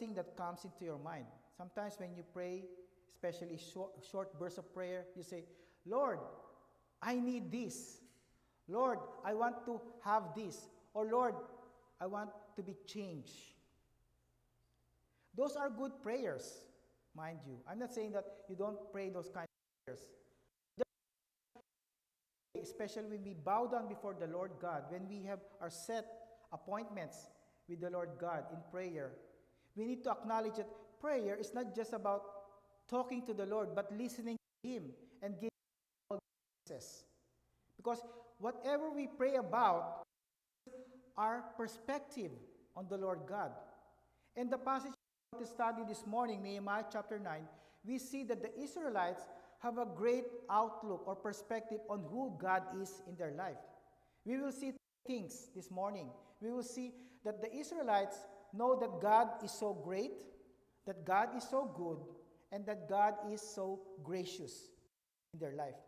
thing that comes into your mind. Sometimes when you pray, especially short, short bursts of prayer, you say, Lord, I need this. Lord, I want to have this. Or Lord, I want to be changed. Those are good prayers, mind you. I'm not saying that you don't pray those kind of prayers. Especially when we bow down before the Lord God, when we have our set appointments with the Lord God in prayer, we need to acknowledge that prayer is not just about talking to the Lord, but listening to Him and giving all says. Because whatever we pray about, our perspective on the Lord God. In the passage to study this morning, Nehemiah chapter 9, we see that the Israelites have a great outlook or perspective on who God is in their life. We will see things this morning. We will see that the Israelites know that God is so great, that God is so good, and that God is so gracious in their life.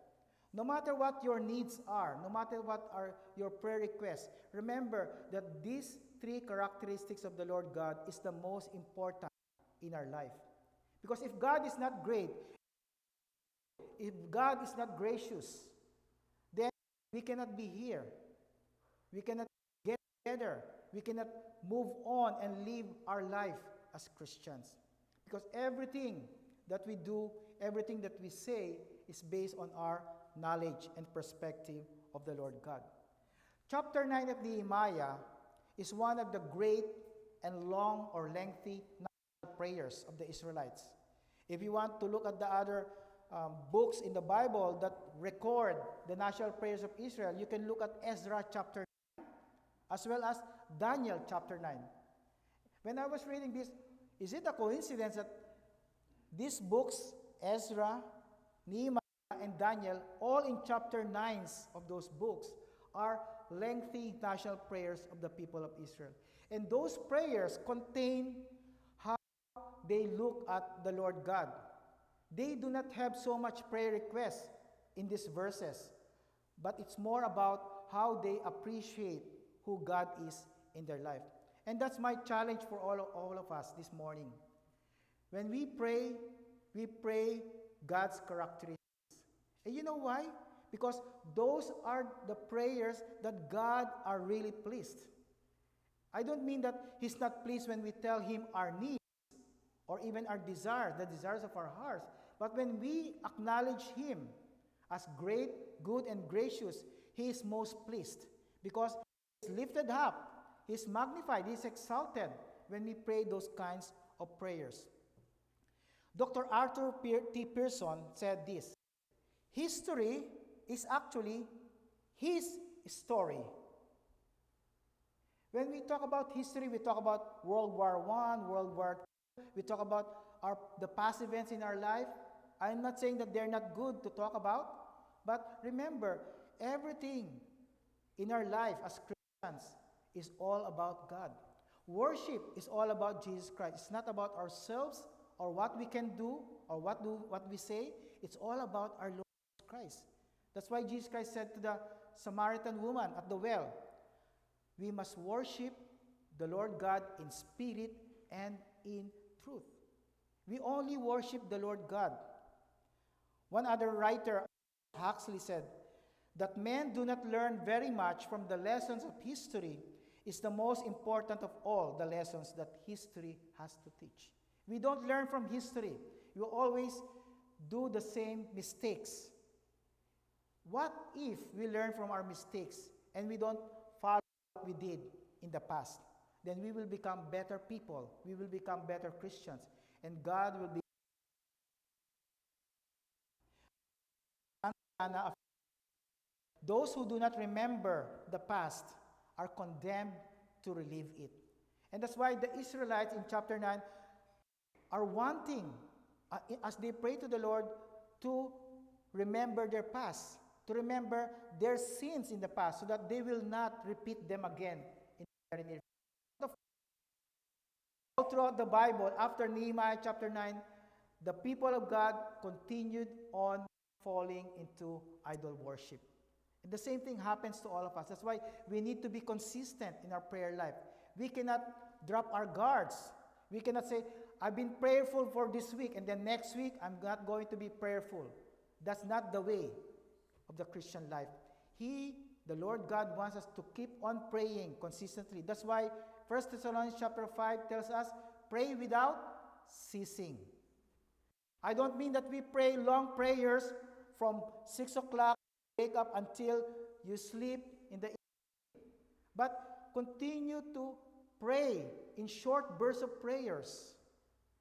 No matter what your needs are, no matter what are your prayer requests, remember that these three characteristics of the Lord God is the most important in our life. Because if God is not great, if God is not gracious, then we cannot be here. We cannot get together. We cannot move on and live our life as Christians. Because everything that we do, everything that we say is based on our knowledge and perspective of the Lord God. Chapter 9 of Nehemiah is one of the great and long or lengthy prayers of the Israelites. If you want to look at the other um, books in the Bible that record the national prayers of Israel, you can look at Ezra chapter 9, as well as Daniel chapter 9. When I was reading this, is it a coincidence that these books, Ezra, Nehemiah, and Daniel, all in chapter 9s of those books, are lengthy national prayers of the people of Israel. And those prayers contain how they look at the Lord God. They do not have so much prayer requests in these verses, but it's more about how they appreciate who God is in their life. And that's my challenge for all of, all of us this morning. When we pray, we pray God's characteristics. And you know why? Because those are the prayers that God are really pleased. I don't mean that He's not pleased when we tell Him our needs or even our desires, the desires of our hearts. But when we acknowledge Him as great, good, and gracious, He is most pleased because He's lifted up, He's magnified, He's exalted when we pray those kinds of prayers. Dr. Arthur T. Pierson said this History is actually his story. When we talk about history, we talk about World War I, World War II, we talk about our, the past events in our life. I'm not saying that they're not good to talk about, but remember, everything in our life as Christians is all about God. Worship is all about Jesus Christ. It's not about ourselves or what we can do or what do what we say. It's all about our Lord Christ. That's why Jesus Christ said to the Samaritan woman at the well, we must worship the Lord God in spirit and in truth. We only worship the Lord God. One other writer, Huxley, said that men do not learn very much from the lessons of history is the most important of all the lessons that history has to teach. We don't learn from history. We always do the same mistakes. What if we learn from our mistakes and we don't follow what we did in the past? Then we will become better people. We will become better Christians. And God will be. Those who do not remember the past are condemned to relive it. And that's why the Israelites in chapter 9 are wanting, uh, as they pray to the Lord, to remember their past to remember their sins in the past so that they will not repeat them again in the near All throughout the Bible, after Nehemiah chapter 9, the people of God continued on falling into idol worship. The same thing happens to all of us. That's why we need to be consistent in our prayer life. We cannot drop our guards. We cannot say, I've been prayerful for this week, and then next week I'm not going to be prayerful. That's not the way of the Christian life. He, the Lord God, wants us to keep on praying consistently. That's why 1 Thessalonians chapter 5 tells us, pray without ceasing. I don't mean that we pray long prayers from 6 o'clock, wake up until you sleep in the evening. But continue to pray in short bursts of prayers.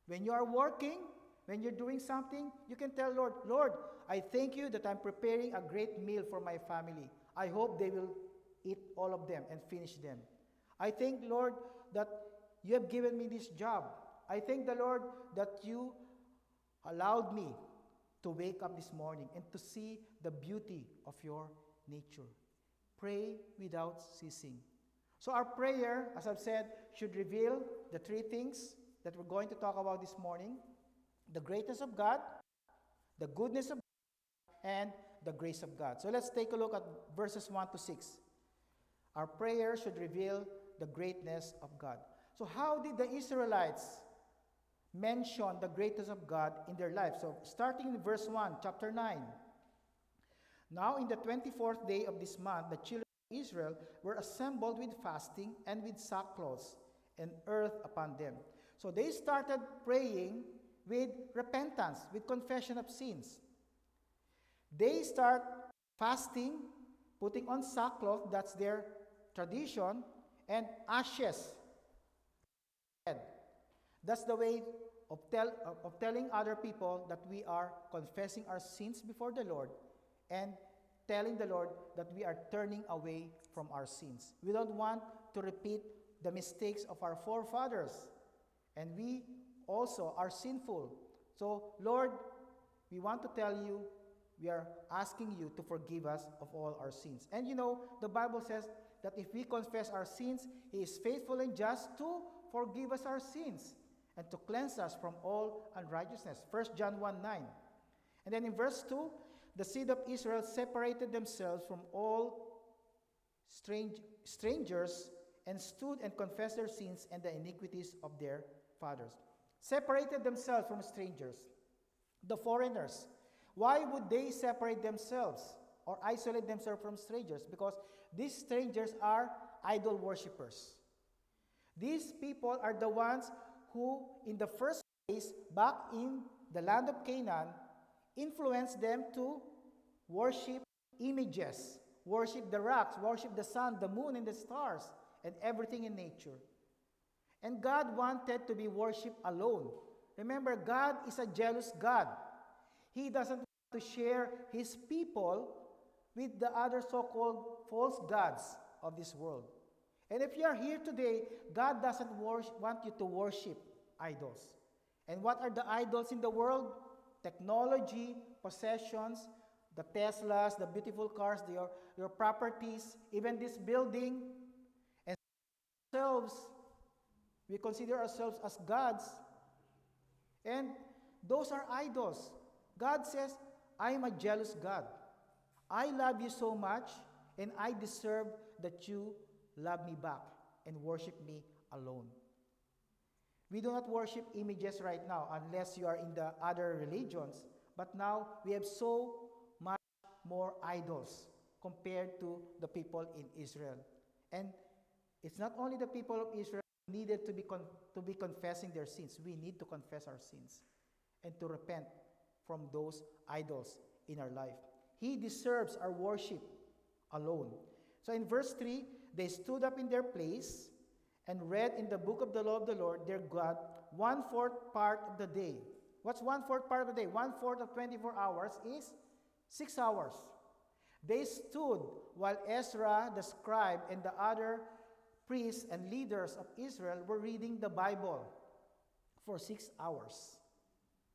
When you are working, when you're doing something, you can tell Lord, Lord, I thank you that I'm preparing a great meal for my family. I hope they will eat all of them and finish them. I thank Lord that you have given me this job. I thank the Lord that you allowed me to wake up this morning and to see the beauty of your nature. Pray without ceasing. So, our prayer, as I've said, should reveal the three things that we're going to talk about this morning the greatness of God, the goodness of God, and the grace of God. So, let's take a look at verses 1 to 6. Our prayer should reveal the greatness of God. So, how did the Israelites mention the greatness of God in their life? So, starting in verse 1, chapter 9. Now, in the 24th day of this month, the children of Israel were assembled with fasting and with sackcloths and earth upon them. So, they started praying with repentance, with confession of sins. They start fasting, putting on sackcloth, that's their tradition, and ashes. That's the way of, tell, uh, of telling other people that we are confessing our sins before the Lord and telling the Lord that we are turning away from our sins. We don't want to repeat the mistakes of our forefathers. And we also are sinful. So, Lord, we want to tell you, we are asking you to forgive us of all our sins. And you know, the Bible says that if we confess our sins, He is faithful and just to forgive us our sins and to cleanse us from all unrighteousness. 1 John 1 9. And then in verse 2, the seed of Israel separated themselves from all strange, strangers and stood and confessed their sins and the iniquities of their fathers. Separated themselves from strangers, the foreigners. Why would they separate themselves or isolate themselves from strangers? Because these strangers are idol worshippers. These people are the ones who, in the first place, back in the land of Canaan, influenced them to worship images, worship the rocks, worship the sun, the moon, and the stars, and everything in nature. And God wanted to be worshiped alone. Remember, God is a jealous God. He doesn't want to share his people with the other so called false gods of this world. And if you are here today, God doesn't want you to worship idols. And what are the idols in the world? Technology, possessions, the Teslas, the beautiful cars, your, your properties, even this building. And ourselves, we consider ourselves as gods. And those are idols. God says, I am a jealous God. I love you so much, and I deserve that you love me back and worship me alone. We do not worship images right now unless you are in the other religions. But now we have so much more idols compared to the people in Israel. And it's not only the people of Israel needed to be, con- to be confessing their sins. We need to confess our sins and to repent from those idols in our life. He deserves our worship alone. So in verse 3, they stood up in their place and read in the book of the law of the Lord their God one fourth part of the day. What's one fourth part of the day? One fourth of 24 hours is six hours. They stood while Ezra, the scribe, and the other priests and leaders of Israel were reading the Bible for six hours,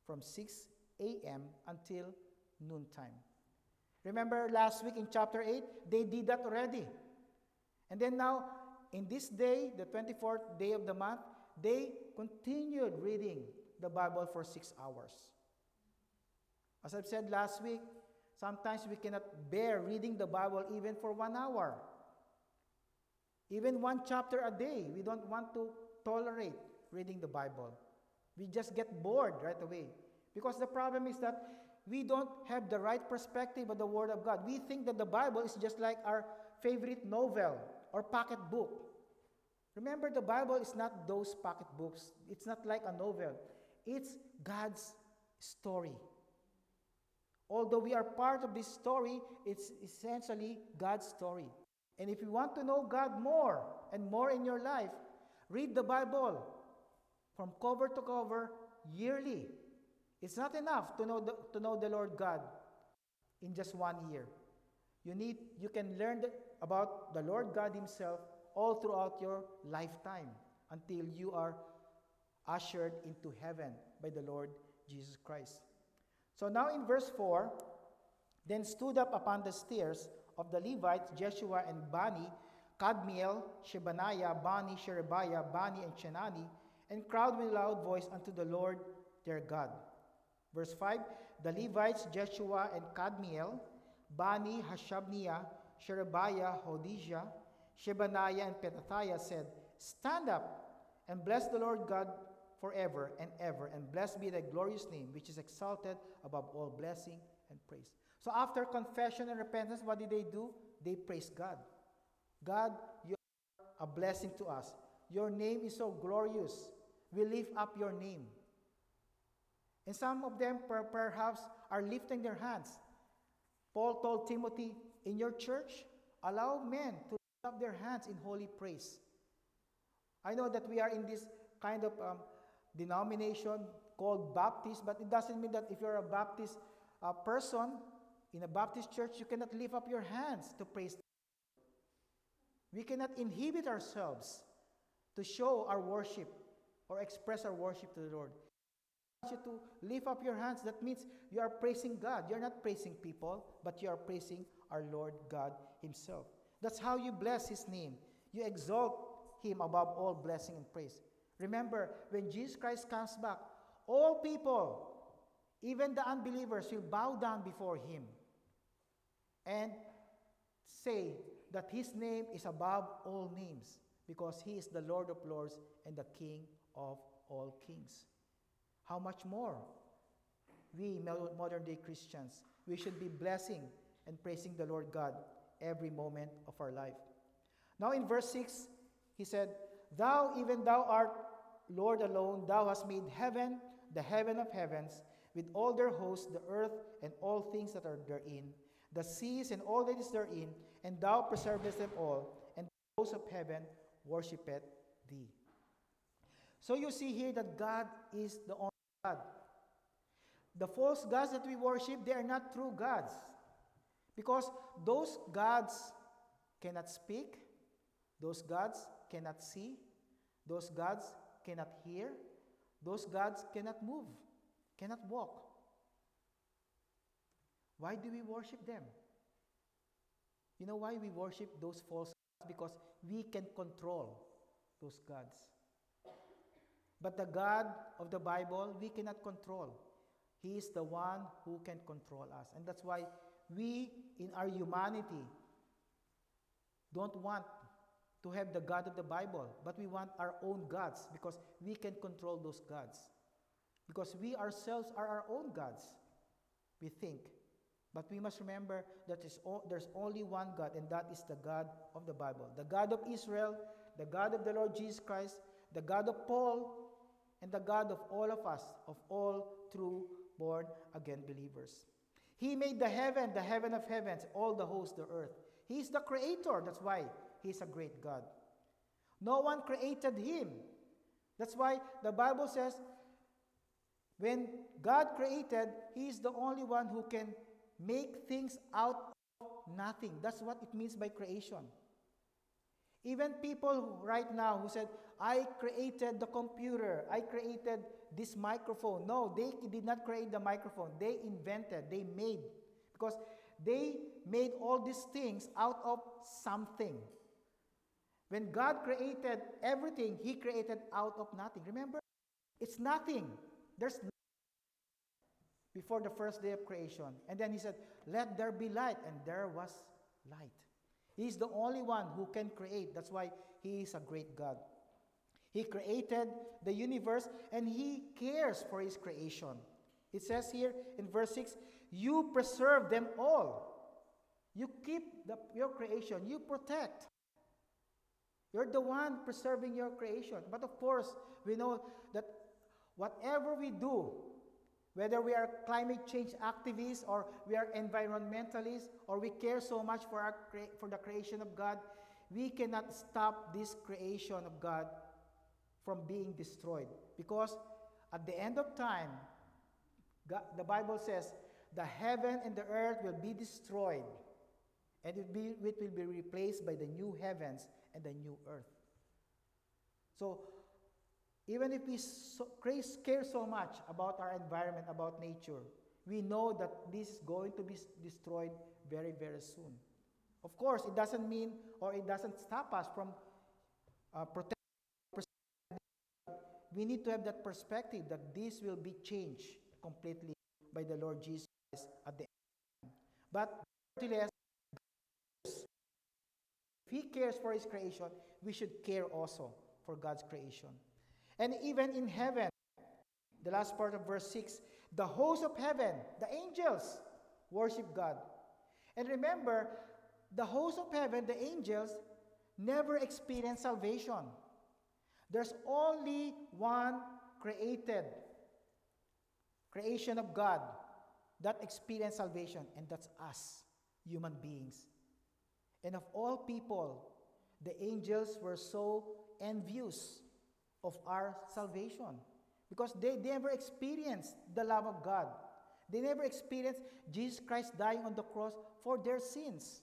from 6 a.m. until noontime. Remember last week in chapter 8? They did that already. And then now, in this day, the 24th day of the month, they continued reading the Bible for six hours. As I've said last week, sometimes we cannot bear reading the Bible even for one hour. Even one chapter a day, we don't want to tolerate reading the Bible. We just get bored right away. Because the problem is that we don't have the right perspective of the Word of God. We think that the Bible is just like our favorite novel or pocket book. Remember, the Bible is not those pocket books, it's not like a novel, it's God's story. Although we are part of this story, it's essentially God's story. And if you want to know God more and more in your life, read the Bible from cover to cover yearly. It's not enough to know the, to know the Lord God in just one year. You need you can learn the, about the Lord God himself all throughout your lifetime until you are ushered into heaven by the Lord Jesus Christ. So now in verse 4, then stood up upon the stairs of the Levites Jeshua and Bani, Kadmiel, Shebaniah, Bani, Sherebiah, Bani, and Chenani, and cried with loud voice unto the Lord their God. Verse 5 The Levites Jeshua and Kadmiel, Bani, Hashabniah, Sherebiah, Hodijah, Shebaniah, and Pethathiah said, Stand up and bless the Lord God forever and ever, and blessed be thy glorious name, which is exalted above all blessing and praise. So after confession and repentance, what did they do? They praised God. God, you are a blessing to us. Your name is so glorious. We lift up your name. And some of them per- perhaps are lifting their hands. Paul told Timothy, in your church, allow men to lift up their hands in holy praise. I know that we are in this kind of um, denomination called Baptist, but it doesn't mean that if you're a Baptist uh, person in a Baptist church, you cannot lift up your hands to praise. We cannot inhibit ourselves to show our worship or express our worship to the Lord. I want you to lift up your hands. That means you are praising God. You're not praising people, but you are praising our Lord God Himself. That's how you bless His name. You exalt Him above all blessing and praise. Remember, when Jesus Christ comes back, all people, even the unbelievers, will bow down before Him and say that His name is above all names because He is the Lord of lords and the King of all kings. How much more? We, modern day Christians, we should be blessing and praising the Lord God every moment of our life. Now, in verse 6, he said, Thou, even thou art Lord alone, thou hast made heaven, the heaven of heavens, with all their hosts, the earth and all things that are therein, the seas and all that is therein, and thou preservest them all, and the hosts of heaven worshipeth thee. So you see here that God is the only God. The false gods that we worship, they are not true gods. Because those gods cannot speak, those gods cannot see, those gods cannot hear, those gods cannot move, cannot walk. Why do we worship them? You know why we worship those false gods? Because we can control those gods. But the God of the Bible, we cannot control. He is the one who can control us. And that's why we, in our humanity, don't want to have the God of the Bible, but we want our own gods because we can control those gods. Because we ourselves are our own gods, we think. But we must remember that there's only one God, and that is the God of the Bible. The God of Israel, the God of the Lord Jesus Christ, the God of Paul, and the God of all of us, of all true born again believers. He made the heaven, the heaven of heavens, all the hosts, the earth. He is the creator. That's why He's a great God. No one created Him. That's why the Bible says when God created, He is the only one who can make things out of nothing. That's what it means by creation. Even people right now who said, I created the computer, I created this microphone. No, they did not create the microphone. They invented, they made. Because they made all these things out of something. When God created everything, He created out of nothing. Remember? It's nothing. There's nothing before the first day of creation. And then He said, Let there be light. And there was light. He's the only one who can create. That's why He is a great God. He created the universe and He cares for His creation. It says here in verse 6 You preserve them all. You keep the, your creation, you protect. You're the one preserving your creation. But of course, we know that whatever we do, whether we are climate change activists or we are environmentalists or we care so much for, our for the creation of God, we cannot stop this creation of God from being destroyed. Because at the end of time, God, the Bible says, the heaven and the earth will be destroyed, and it, be, it will be replaced by the new heavens and the new earth. So, even if we so, care so much about our environment, about nature, we know that this is going to be destroyed very, very soon. Of course, it doesn't mean or it doesn't stop us from uh, protecting. We need to have that perspective that this will be changed completely by the Lord Jesus at the end. But nevertheless, if He cares for His creation, we should care also for God's creation. And even in heaven, the last part of verse 6, the host of heaven, the angels, worship God. And remember, the host of heaven, the angels, never experience salvation. There's only one created creation of God that experience salvation, and that's us, human beings. And of all people, the angels were so envious of our salvation because they, never experienced the love of God. They never experienced Jesus Christ dying on the cross for their sins.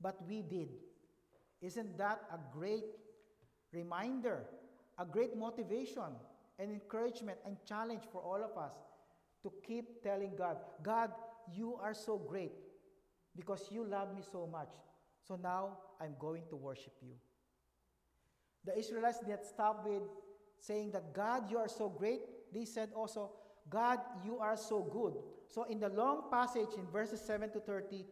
But we did. Isn't that a great reminder, a great motivation, and encouragement and challenge for all of us to keep telling God, God, you are so great because you love me so much. So now I'm going to worship you. The Israelites did stop with saying that, God, you are so great. They said also, God, you are so good. So in the long passage in verses 7 to 30,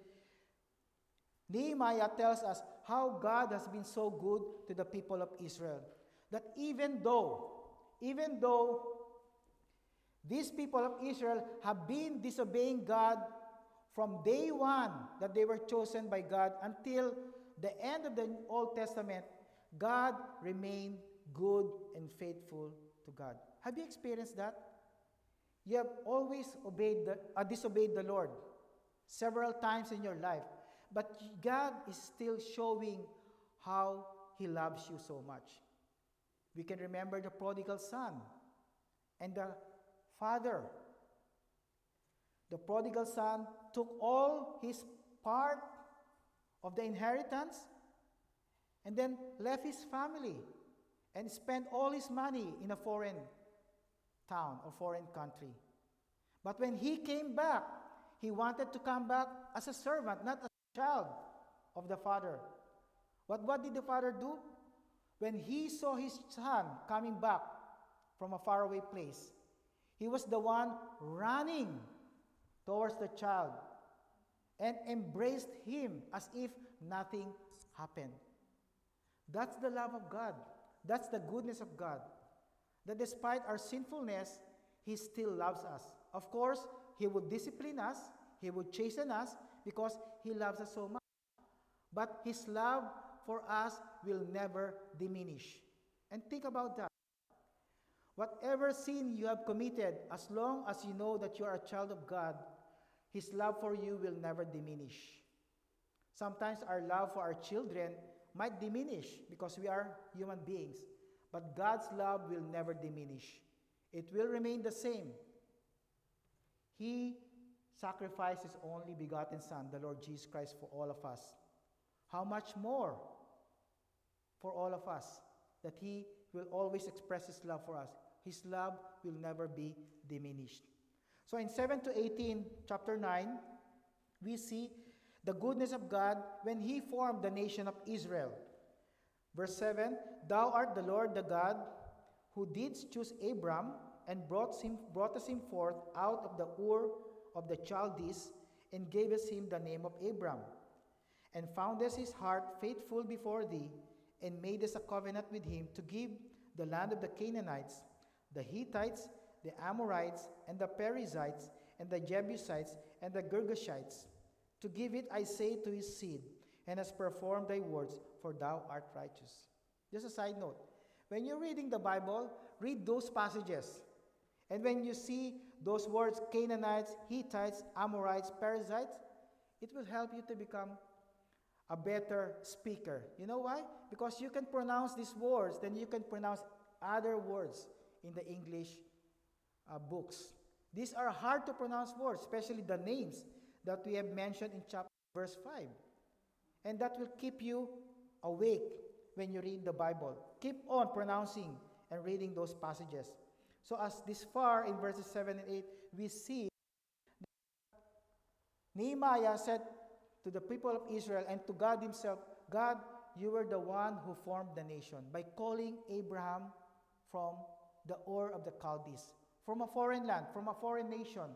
Nehemiah tells us how God has been so good to the people of Israel. That even though, even though these people of Israel have been disobeying God from day one that they were chosen by God until the end of the Old Testament, God remained good and faithful to God. Have you experienced that? You have always obeyed the, uh, disobeyed the Lord several times in your life, but God is still showing how He loves you so much. We can remember the prodigal son and the father. The prodigal son took all his part of the inheritance and then left his family and spent all his money in a foreign town or foreign country. But when he came back, he wanted to come back as a servant, not as a child of the father. But what did the father do? When he saw his son coming back from a faraway place, he was the one running towards the child and embraced him as if nothing happened. That's the love of God. That's the goodness of God. That despite our sinfulness, He still loves us. Of course, He would discipline us, He would chasten us because He loves us so much. But His love for us will never diminish. And think about that. Whatever sin you have committed, as long as you know that you are a child of God, His love for you will never diminish. Sometimes our love for our children might diminish because we are human beings, but God's love will never diminish. It will remain the same. He sacrificed His only begotten Son, the Lord Jesus Christ, for all of us. How much more for all of us that He will always express His love for us? His love will never be diminished. So in 7 to 18, chapter 9, we see the goodness of God when He formed the nation of Israel. Verse 7 Thou art the Lord the God who didst choose Abram and brought him, broughtest him forth out of the Ur of the Chaldees and gavest him the name of Abram, and foundest his heart faithful before thee, and madest a covenant with him to give the land of the Canaanites, the Hittites, the Amorites, and the Perizzites, and the Jebusites, and the Girgashites. To give it, I say, to his seed, and has performed thy words, for thou art righteous. Just a side note. When you're reading the Bible, read those passages. And when you see those words, Canaanites, Hittites, Amorites, Perizzites, it will help you to become a better speaker. You know why? Because you can pronounce these words, then you can pronounce other words in the English uh, books. These are hard to pronounce words, especially the names that we have mentioned in chapter verse 5. And that will keep you awake when you read the Bible. Keep on pronouncing and reading those passages. So, as this far in verses 7 and 8, we see that Nehemiah said to the people of Israel and to God Himself, God, you were the one who formed the nation by calling Abraham from the Ur of the Chaldees, from a foreign land, from a foreign nation,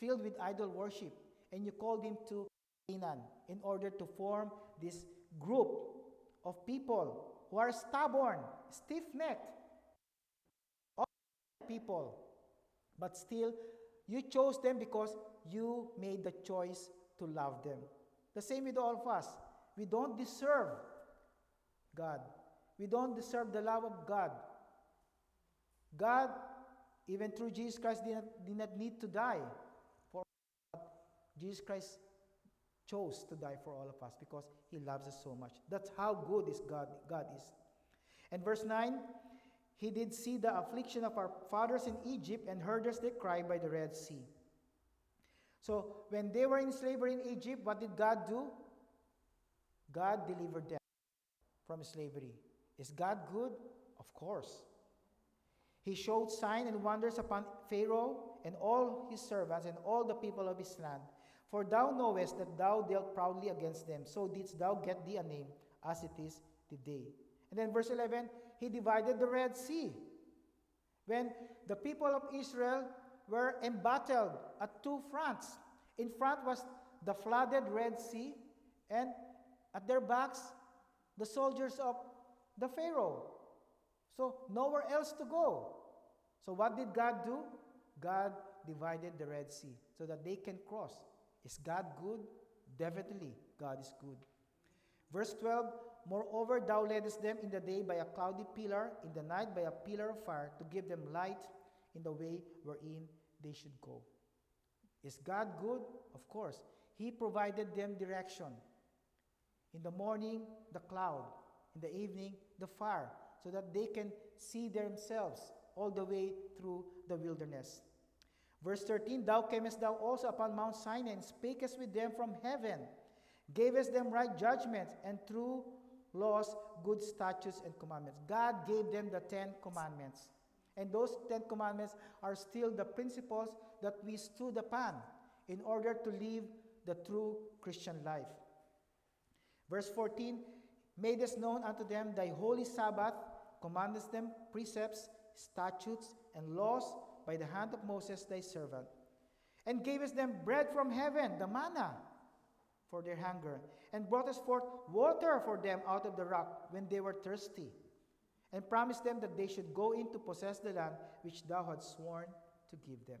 filled with idol worship, and you called him to Canaan in order to form this group of people who are stubborn, stiff necked, people. But still, you chose them because you made the choice to love them. The same with all of us. We don't deserve God. We don't deserve the love of God. God, even through Jesus Christ, did not, did not need to die Jesus Christ chose to die for all of us because he loves us so much. That's how good is God, God is. And verse 9, he did see the affliction of our fathers in Egypt and heard us they cry by the Red Sea. So when they were in slavery in Egypt, what did God do? God delivered them from slavery. Is God good? Of course. He showed signs and wonders upon Pharaoh and all his servants and all the people of his land. For thou knowest that thou dealt proudly against them, so didst thou get thee a name, as it is today. And then verse 11, he divided the Red Sea. When the people of Israel were embattled at two fronts. In front was the flooded Red Sea, and at their backs, the soldiers of the Pharaoh. So, nowhere else to go. So, what did God do? God divided the Red Sea so that they can cross. Is God good? Definitely, God is good. Verse 12 Moreover, thou leddest them in the day by a cloudy pillar, in the night by a pillar of fire, to give them light in the way wherein they should go. Is God good? Of course. He provided them direction. In the morning, the cloud. In the evening, the fire, so that they can see themselves all the way through the wilderness. Verse 13 Thou camest thou also upon Mount Sinai, and spakest with them from heaven, gavest them right judgments, and true laws, good statutes, and commandments. God gave them the Ten Commandments. And those Ten Commandments are still the principles that we stood upon in order to live the true Christian life. Verse 14 Made us known unto them thy holy Sabbath, commandest them precepts, statutes, and laws by the hand of Moses thy servant, and gavest them bread from heaven, the manna, for their hunger, and brought us forth water for them out of the rock when they were thirsty, and promised them that they should go in to possess the land which thou hadst sworn to give them.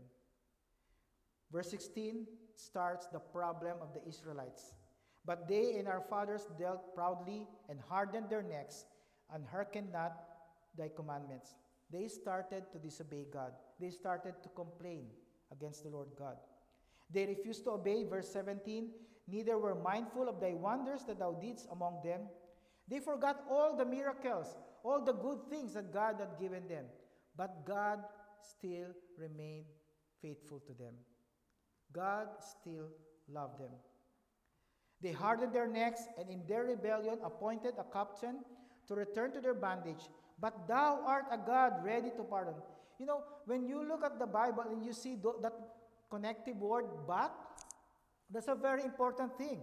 Verse 16 starts the problem of the Israelites. But they and our fathers dealt proudly and hardened their necks and hearkened not thy commandments. They started to disobey God. They started to complain against the Lord God. They refused to obey, verse 17, neither were mindful of thy wonders that thou didst among them. They forgot all the miracles, all the good things that God had given them. But God still remained faithful to them. God still loved them. They hardened their necks and in their rebellion appointed a captain to return to their bondage. But thou art a God ready to pardon. You know, when you look at the Bible and you see that connective word, but, that's a very important thing.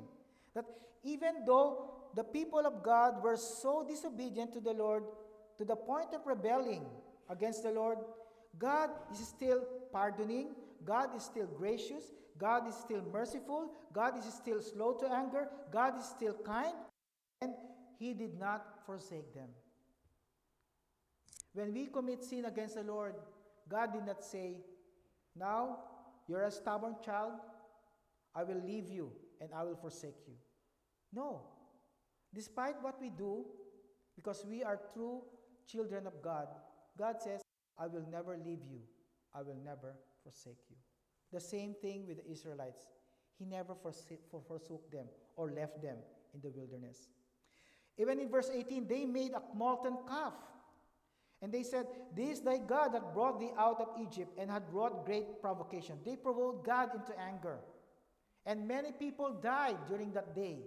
That even though the people of God were so disobedient to the Lord to the point of rebelling against the Lord, God is still pardoning, God is still gracious, God is still merciful, God is still slow to anger, God is still kind, and He did not forsake them. When we commit sin against the Lord, God did not say, Now you're a stubborn child, I will leave you and I will forsake you. No. Despite what we do, because we are true children of God, God says, I will never leave you, I will never forsake you. The same thing with the Israelites. He never forsook them or left them in the wilderness. Even in verse 18, they made a molten calf. And they said, This is thy God that brought thee out of Egypt and had wrought great provocation. They provoked God into anger. And many people died during that day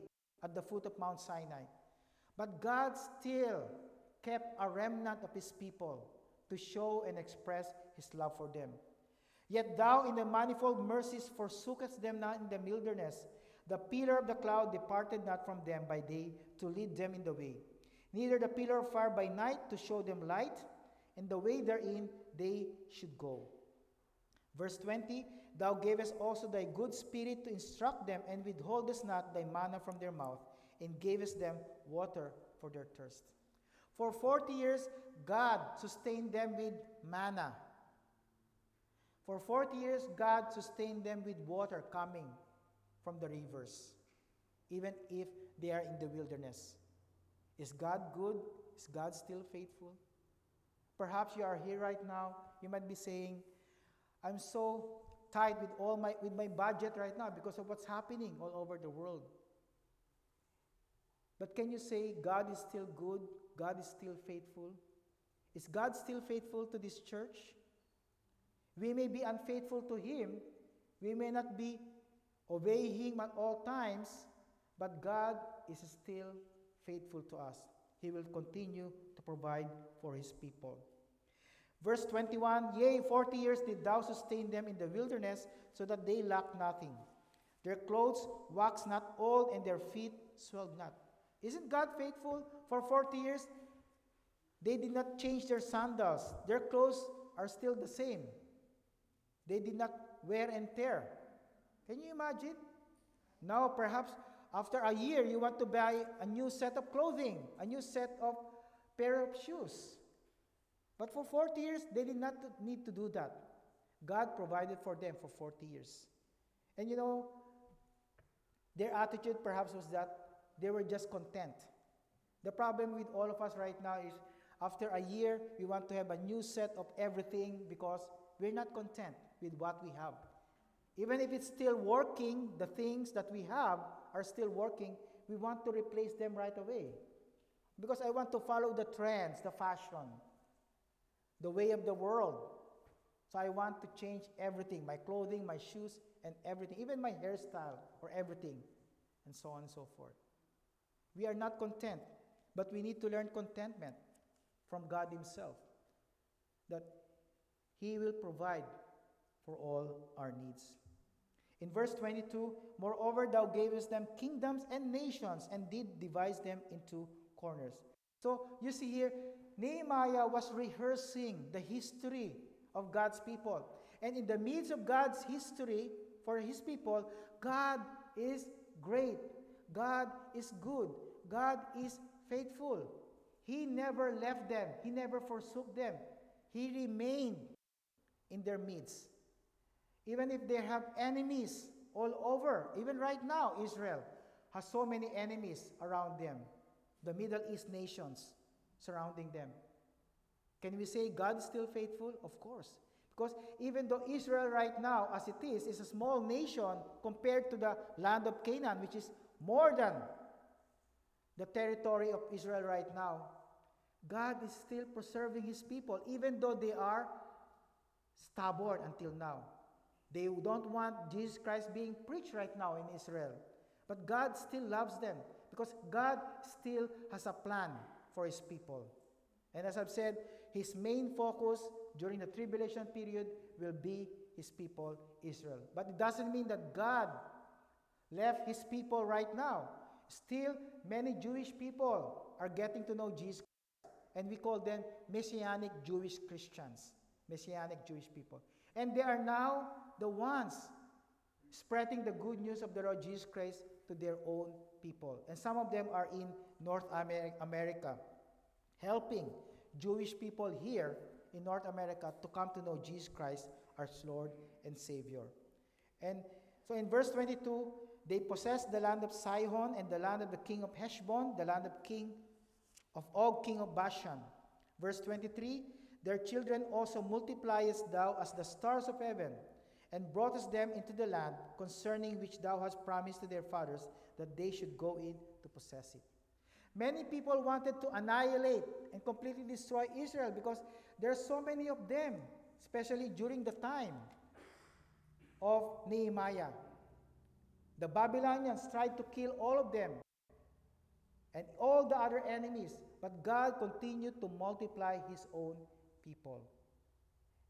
at the foot of Mount Sinai. But God still kept a remnant of his people to show and express his love for them. Yet thou in the manifold mercies forsookest them not in the wilderness. The pillar of the cloud departed not from them by day to lead them in the way, neither the pillar of fire by night to show them light, and the way therein they should go. Verse 20 Thou gavest also thy good spirit to instruct them, and withholdest not thy manna from their mouth, and gavest them water for their thirst. For forty years, God sustained them with manna. For 40 years, God sustained them with water coming from the rivers, even if they are in the wilderness. Is God good? Is God still faithful? Perhaps you are here right now. You might be saying, I'm so tight with all my with my budget right now because of what's happening all over the world. But can you say God is still good? God is still faithful? Is God still faithful to this church? We may be unfaithful to Him. We may not be obeying Him at all times, but God is still faithful to us. He will continue to provide for His people. Verse 21 Yea, forty years did thou sustain them in the wilderness, so that they lacked nothing. Their clothes waxed not old, and their feet swelled not. Isn't God faithful? For 40 years, they did not change their sandals. Their clothes are still the same. They did not wear and tear. Can you imagine? Now, perhaps after a year, you want to buy a new set of clothing, a new set of pair of shoes. But for 40 years, they did not need to do that. God provided for them for 40 years. And you know, their attitude perhaps was that they were just content. The problem with all of us right now is after a year, we want to have a new set of everything because we're not content with what we have. Even if it's still working, the things that we have are still working, we want to replace them right away. Because I want to follow the trends, the fashion, the way of the world. So I want to change everything my clothing, my shoes, and everything, even my hairstyle or everything, and so on and so forth. We are not content, but we need to learn contentment from God Himself. That He will provide for all our needs. In verse 22, moreover, thou gavest them kingdoms and nations and did devise them into corners. So you see here, Nehemiah was rehearsing the history of God's people. And in the midst of God's history for his people, God is great. God is good. God is faithful. He never left them, He never forsook them. He remained in their midst. Even if they have enemies all over, even right now, Israel has so many enemies around them, the Middle East nations surrounding them. Can we say God is still faithful? Of course. Because even though Israel right now, as it is, is a small nation compared to the land of Canaan, which is more than the territory of Israel right now, God is still preserving his people, even though they are stubborn until now. They don't want Jesus Christ being preached right now in Israel. But God still loves them because God still has a plan for his people. And as I've said, his main focus during the tribulation period will be his people, Israel. But it doesn't mean that God left his people right now. Still, many Jewish people are getting to know Jesus and we call them Messianic Jewish Christians, Messianic Jewish people. And they are now the ones spreading the good news of the Lord Jesus Christ to their own people. And some of them are in North America, helping Jewish people here in North America to come to know Jesus Christ as Lord and Savior. And so in verse 22, they possessed the land of Sihon and the land of the king of Heshbon, the land of king of Og, king of Bashan. Verse 23, their children also multipliest thou as the stars of heaven, and broughtest them into the land concerning which thou hast promised to their fathers that they should go in to possess it. Many people wanted to annihilate and completely destroy Israel because there are so many of them, especially during the time of Nehemiah. The Babylonians tried to kill all of them and all the other enemies, but God continued to multiply his own people.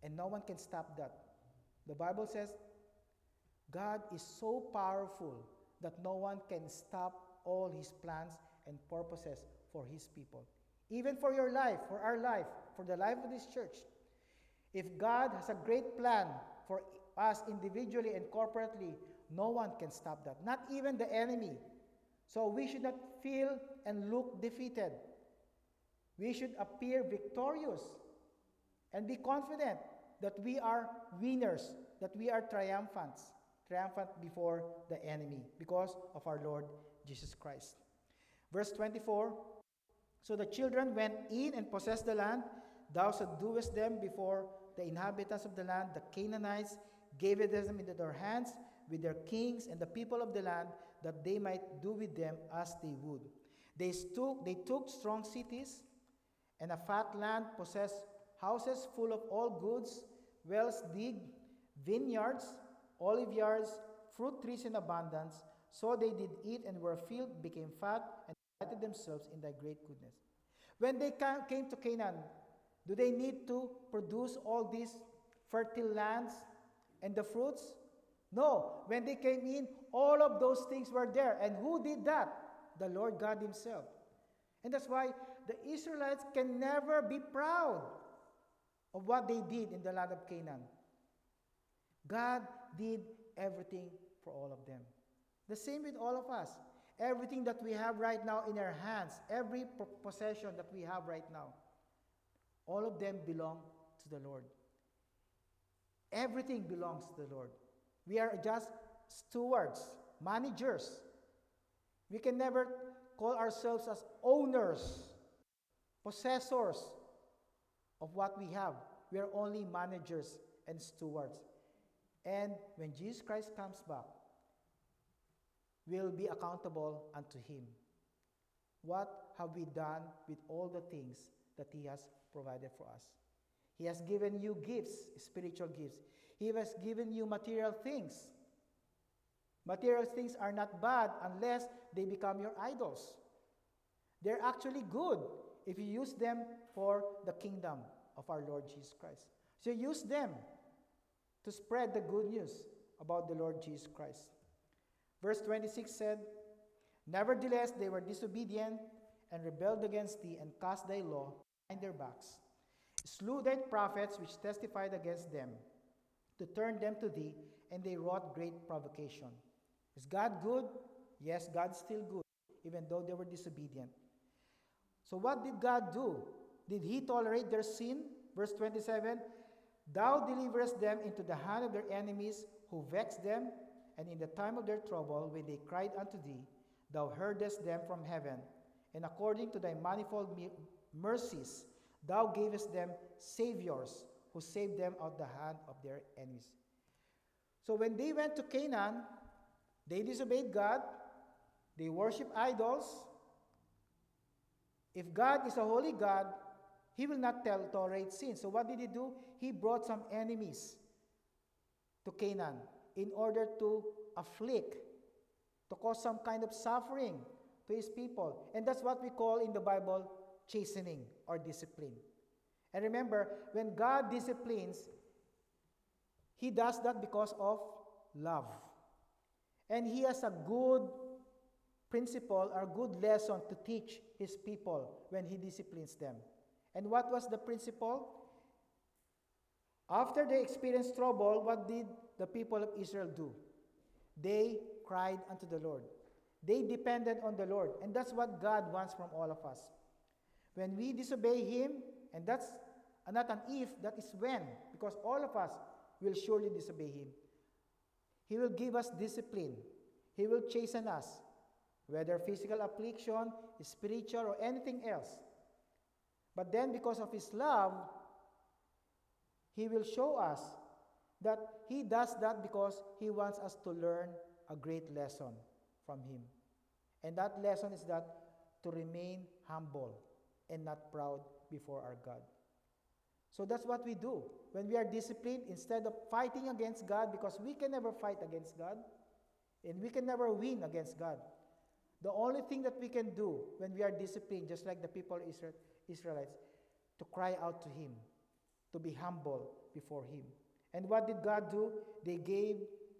And no one can stop that. The Bible says God is so powerful that no one can stop all his plans and purposes for his people. Even for your life, for our life, for the life of this church. If God has a great plan for us individually and corporately, no one can stop that, not even the enemy. So we should not feel and look defeated. We should appear victorious and be confident that we are winners, that we are triumphants, triumphant before the enemy because of our Lord Jesus Christ. Verse 24 So the children went in and possessed the land. Thou subduest them before the inhabitants of the land, the Canaanites, gave it them into their hands with their kings and the people of the land, that they might do with them as they would. They took, they took strong cities and a fat land, possessed houses full of all goods, wells digged, vineyards, olive yards, fruit trees in abundance. So they did eat and were filled, became fat, and delighted themselves in thy great goodness. When they came to Canaan, do they need to produce all these fertile lands and the fruits? No. When they came in, all of those things were there. And who did that? The Lord God Himself. And that's why the Israelites can never be proud of what they did in the land of Canaan. God did everything for all of them. The same with all of us. Everything that we have right now in our hands, every possession that we have right now, all of them belong to the Lord. Everything belongs to the Lord. We are just stewards, managers. We can never call ourselves as owners, possessors of what we have. We are only managers and stewards. And when Jesus Christ comes back, we'll be accountable unto him. What have we done with all the things that he has provided for us? He has given you gifts, spiritual gifts. He has given you material things. Material things are not bad unless they become your idols. They're actually good if you use them for the kingdom of our Lord Jesus Christ. So use them to spread the good news about the Lord Jesus Christ. Verse 26 said, Nevertheless, they were disobedient and rebelled against thee and cast thy law behind their backs, slew thy prophets which testified against them, to turn them to thee, and they wrought great provocation. Is God good? Yes, God's still good, even though they were disobedient. So, what did God do? Did He tolerate their sin? Verse 27 Thou deliverest them into the hand of their enemies who vexed them, and in the time of their trouble, when they cried unto thee, thou heardest them from heaven, and according to thy manifold mercies, thou gavest them saviors who saved them out of the hand of their enemies. So when they went to Canaan, they disobeyed God, they worship idols. If God is a holy God, he will not tell tolerate sin. So what did he do? He brought some enemies to Canaan in order to afflict, to cause some kind of suffering to his people. And that's what we call in the Bible chastening or discipline. And remember, when God disciplines, he does that because of love. And he has a good principle or good lesson to teach his people when he disciplines them. And what was the principle? After they experienced trouble, what did the people of Israel do? They cried unto the Lord. They depended on the Lord. And that's what God wants from all of us. When we disobey Him, and that's not an if, that is when, because all of us will surely disobey Him. He will give us discipline, He will chasten us, whether physical affliction, spiritual, or anything else. But then, because of His love, He will show us that He does that because He wants us to learn a great lesson from Him. And that lesson is that to remain humble and not proud before our God. So that's what we do. When we are disciplined, instead of fighting against God, because we can never fight against God, and we can never win against God. The only thing that we can do when we are disciplined, just like the people of Israel, Israelites, to cry out to Him, to be humble before Him. And what did God do? They gave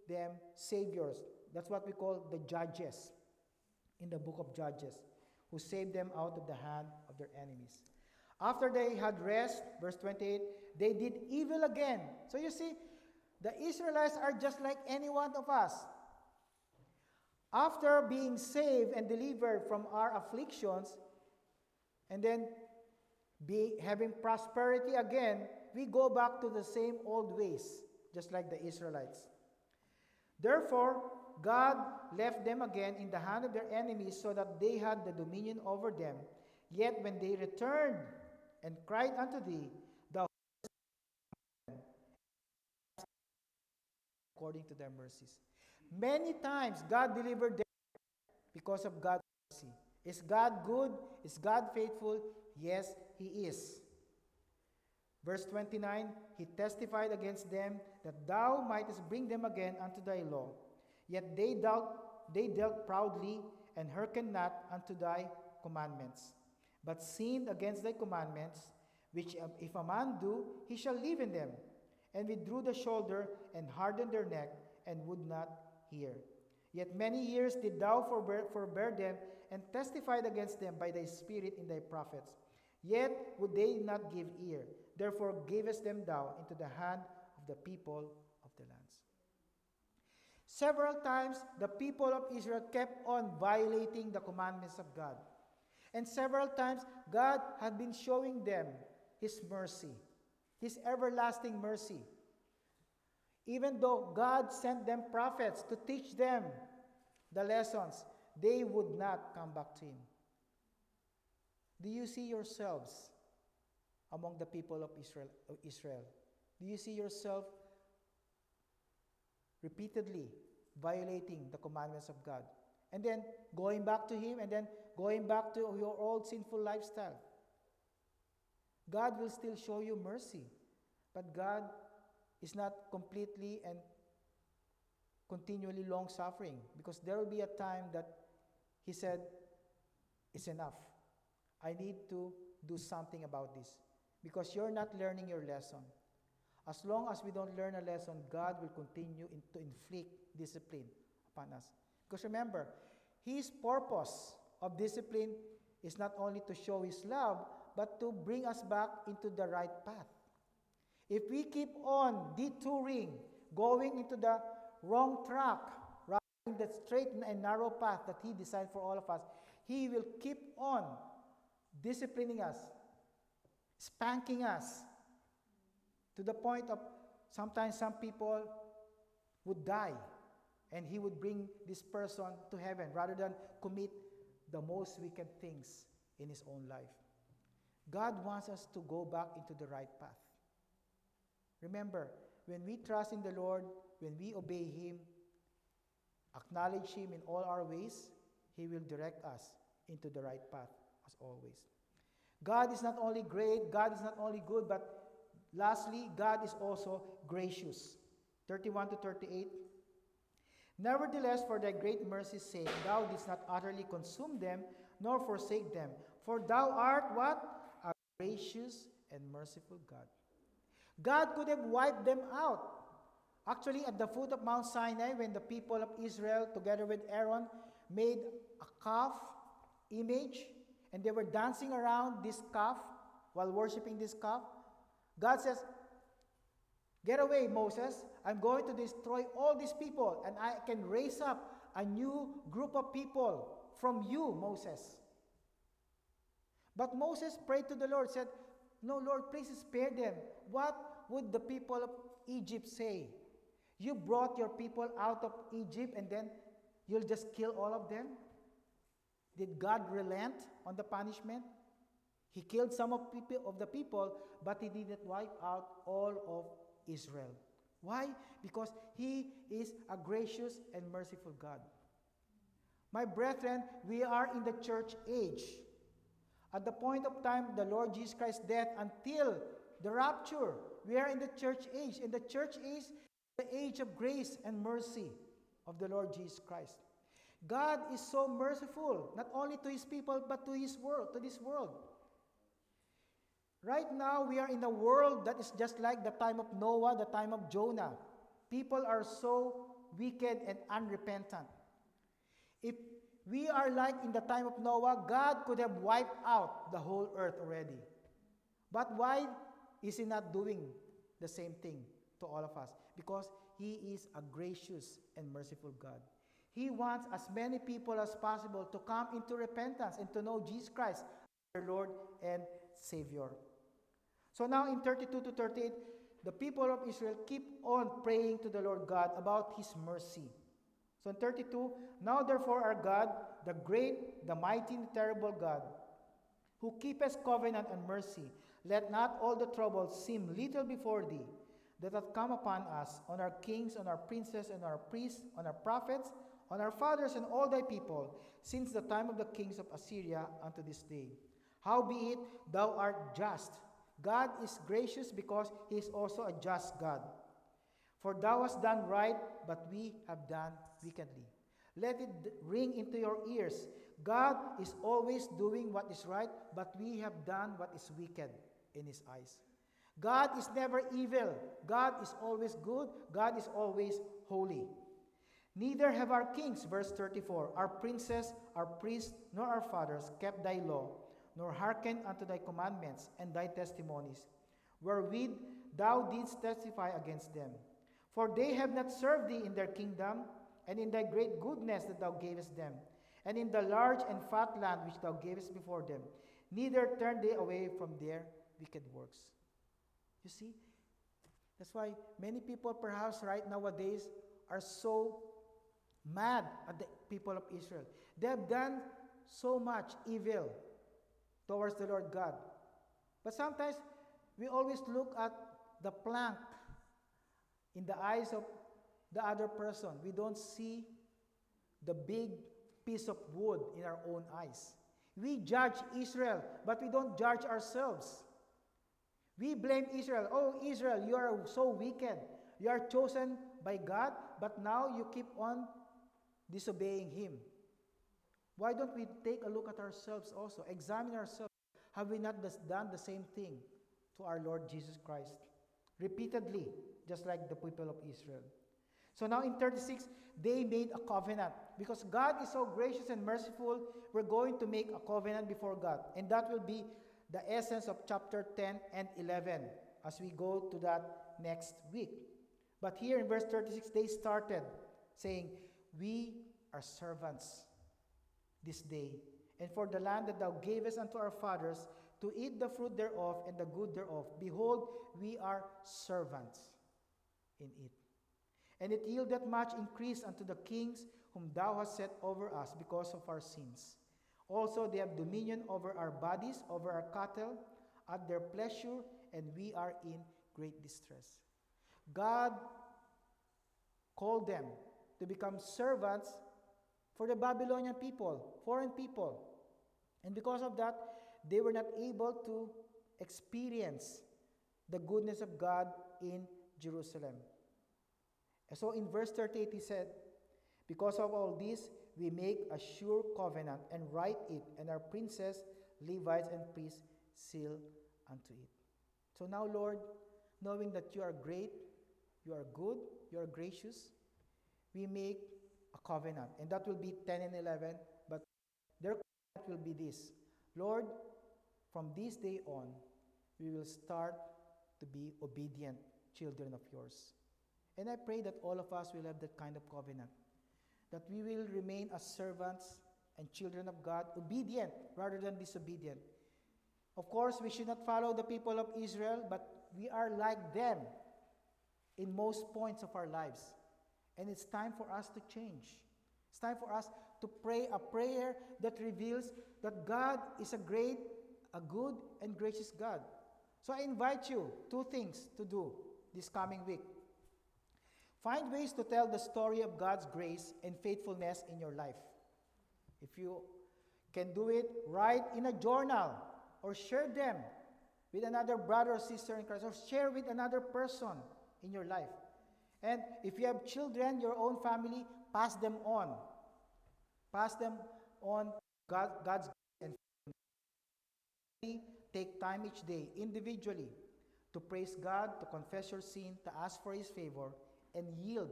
them saviors. That's what we call the judges in the book of Judges, who saved them out of the hand of their enemies. After they had rest, verse 28, they did evil again. So you see, the Israelites are just like any one of us. After being saved and delivered from our afflictions, and then be, having prosperity again, we go back to the same old ways, just like the Israelites. Therefore, God left them again in the hand of their enemies so that they had the dominion over them. Yet when they returned and cried unto thee, thou according to their mercies. Many times God delivered them because of God's mercy. Is God good? Is God faithful? Yes, He is. Verse 29 He testified against them that thou mightest bring them again unto thy law. Yet they dealt, they dealt proudly and hearkened not unto thy commandments, but sinned against thy commandments, which if a man do, he shall live in them, and withdrew the shoulder and hardened their neck and would not hear. Yet many years did thou forbear, forbear them and testified against them by thy spirit in thy prophets. Yet would they not give ear. Therefore gavest them thou into the hand of the people of the lands. Several times, the people of Israel kept on violating the commandments of God. And several times, God had been showing them His mercy, His everlasting mercy. Even though God sent them prophets to teach them the lessons, they would not come back to Him. Do you see yourselves among the people of Israel? Of Israel? Do you see yourself repeatedly violating the commandments of God? And then going back to Him and then going back to your old sinful lifestyle. God will still show you mercy, but God is not completely and continually long suffering because there will be a time that He said, It's enough. I need to do something about this because you're not learning your lesson. As long as we don't learn a lesson, God will continue in, to inflict discipline upon us. Because remember, His purpose of discipline is not only to show His love, but to bring us back into the right path. If we keep on detouring, going into the wrong track, than the straight and narrow path that He designed for all of us, He will keep on disciplining us, spanking us, to the point of sometimes some people would die and he would bring this person to heaven rather than commit the most wicked things in his own life. God wants us to go back into the right path. Remember, when we trust in the Lord, when we obey Him, acknowledge Him in all our ways, He will direct us into the right path as always. God is not only great, God is not only good, but lastly, God is also gracious. 31 to 38. Nevertheless, for thy great mercy's sake, thou didst not utterly consume them, nor forsake them. For thou art what? A gracious and merciful God. God could have wiped them out. Actually, at the foot of Mount Sinai, when the people of Israel, together with Aaron, made a calf image, and they were dancing around this calf while worshiping this calf, God says, Get away, Moses. I'm going to destroy all these people, and I can raise up a new group of people from you, Moses. But Moses prayed to the Lord, said, No, Lord, please spare them. What would the people of Egypt say? You brought your people out of Egypt and then you'll just kill all of them? Did God relent on the punishment? He killed some of, people, of the people, but he didn't wipe out all of Israel. Why? Because he is a gracious and merciful God. My brethren, we are in the church age. At the point of time, the Lord Jesus Christ's death until the rapture, we are in the church age. And the church age the age of grace and mercy of the Lord Jesus Christ. God is so merciful, not only to his people, but to his world, to this world. Right now, we are in a world that is just like the time of Noah, the time of Jonah. People are so wicked and unrepentant. If we are like in the time of Noah, God could have wiped out the whole earth already. But why is He not doing the same thing to all of us? Because He is a gracious and merciful God. He wants as many people as possible to come into repentance and to know Jesus Christ, their Lord and Savior. So now in 32 to 38, the people of Israel keep on praying to the Lord God about His mercy. So in 32, now therefore our God, the great, the mighty, and terrible God, who keepeth covenant and mercy, let not all the troubles seem little before thee that hath come upon us, on our kings, on our princes, and our priests, on our prophets, on our fathers, and all thy people, since the time of the kings of Assyria unto this day. Howbeit thou art just. God is gracious because he is also a just God. For thou hast done right, but we have done wickedly. Let it ring into your ears. God is always doing what is right, but we have done what is wicked in his eyes. God is never evil. God is always good. God is always holy. Neither have our kings, verse 34, our princes, our priests, nor our fathers kept thy law, nor hearkened unto thy commandments and thy testimonies, wherewith thou didst testify against them. For they have not served thee in their kingdom, and in thy great goodness that thou gavest them, and in the large and fat land which thou gavest before them. Neither turned they away from their wicked works. You see? That's why many people, perhaps right nowadays, are so mad at the people of Israel. They have done so much evil towards the Lord God. But sometimes we always look at the plank in the eyes of the other person. We don't see the big piece of wood in our own eyes. We judge Israel, but we don't judge ourselves. We blame Israel. Oh, Israel, you are so wicked. You are chosen by God, but now you keep on disobeying Him. Why don't we take a look at ourselves also? Examine ourselves. Have we not done the same thing to our Lord Jesus Christ? Repeatedly, just like the people of Israel. So now in 36, they made a covenant. Because God is so gracious and merciful, we're going to make a covenant before God. And that will be the essence of chapter 10 and 11 as we go to that next week. But here in verse 36, they started saying, We are servants this day, and for the land that thou gavest unto our fathers to eat the fruit thereof and the good thereof, behold, we are servants in it. And it yieldeth much increase unto the kings whom thou hast set over us because of our sins. Also, they have dominion over our bodies, over our cattle, at their pleasure, and we are in great distress. God called them to become servants for the Babylonian people, foreign people. And because of that, they were not able to experience the goodness of God in Jerusalem. So in verse 38, he said, Because of all this, we make a sure covenant and write it, and our princes, Levites, and priests seal unto it. So now, Lord, knowing that you are great, you are good, you are gracious, we make a covenant. And that will be 10 and 11, but their covenant will be this Lord, from this day on, we will start to be obedient children of yours. And I pray that all of us will have that kind of covenant that we will remain as servants and children of God, obedient rather than disobedient. Of course, we should not follow the people of Israel, but we are like them in most points of our lives. And it's time for us to change. It's time for us to pray a prayer that reveals that God is a great, a good, and gracious God. So I invite you two things to do this coming week. Find ways to tell the story of God's grace and faithfulness in your life. If you can do it, write in a journal or share them with another brother or sister in Christ or share with another person in your life. And if you have children, your own family, pass them on. Pass them on God, God's and take time each day individually to praise God, to confess your sin, to ask for His favor, and yield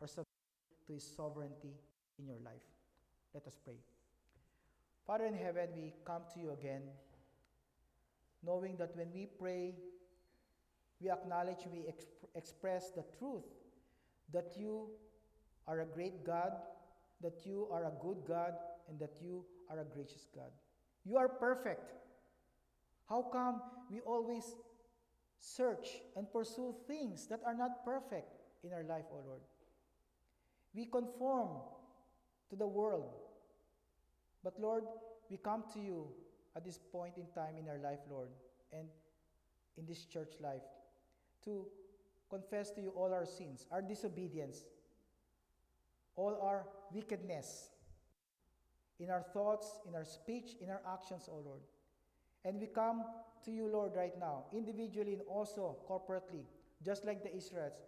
or submit to His sovereignty in your life. Let us pray. Father in heaven, we come to you again, knowing that when we pray, we acknowledge, we exp- express the truth that you are a great God, that you are a good God, and that you are a gracious God. You are perfect. How come we always search and pursue things that are not perfect in our life, O oh Lord? We conform to the world. But Lord, we come to you at this point in time in our life, Lord, and in this church life to confess to you all our sins, our disobedience, all our wickedness in our thoughts, in our speech, in our actions, O Lord. And we come to you, Lord, right now, individually and also corporately, just like the Israelites,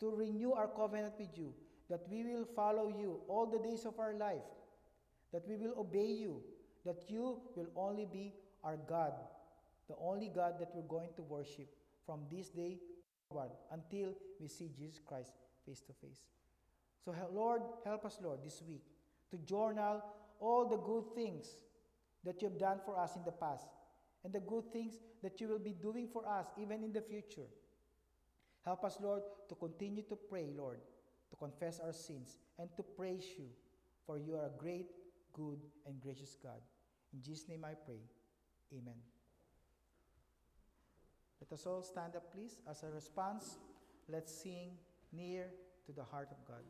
to renew our covenant with you, that we will follow you all the days of our life, that we will obey you, that you will only be our God, the only God that we're going to worship from this day forward until we see Jesus Christ face to face. So, Lord, help us, Lord, this week to journal all the good things that you have done for us in the past and the good things that you will be doing for us even in the future. Help us, Lord, to continue to pray, Lord, to confess our sins, and to praise you, for you are a great, good, and gracious God. In Jesus' name I pray. Amen. Let us all stand up, please. As a response, let's sing Near to the Heart of God.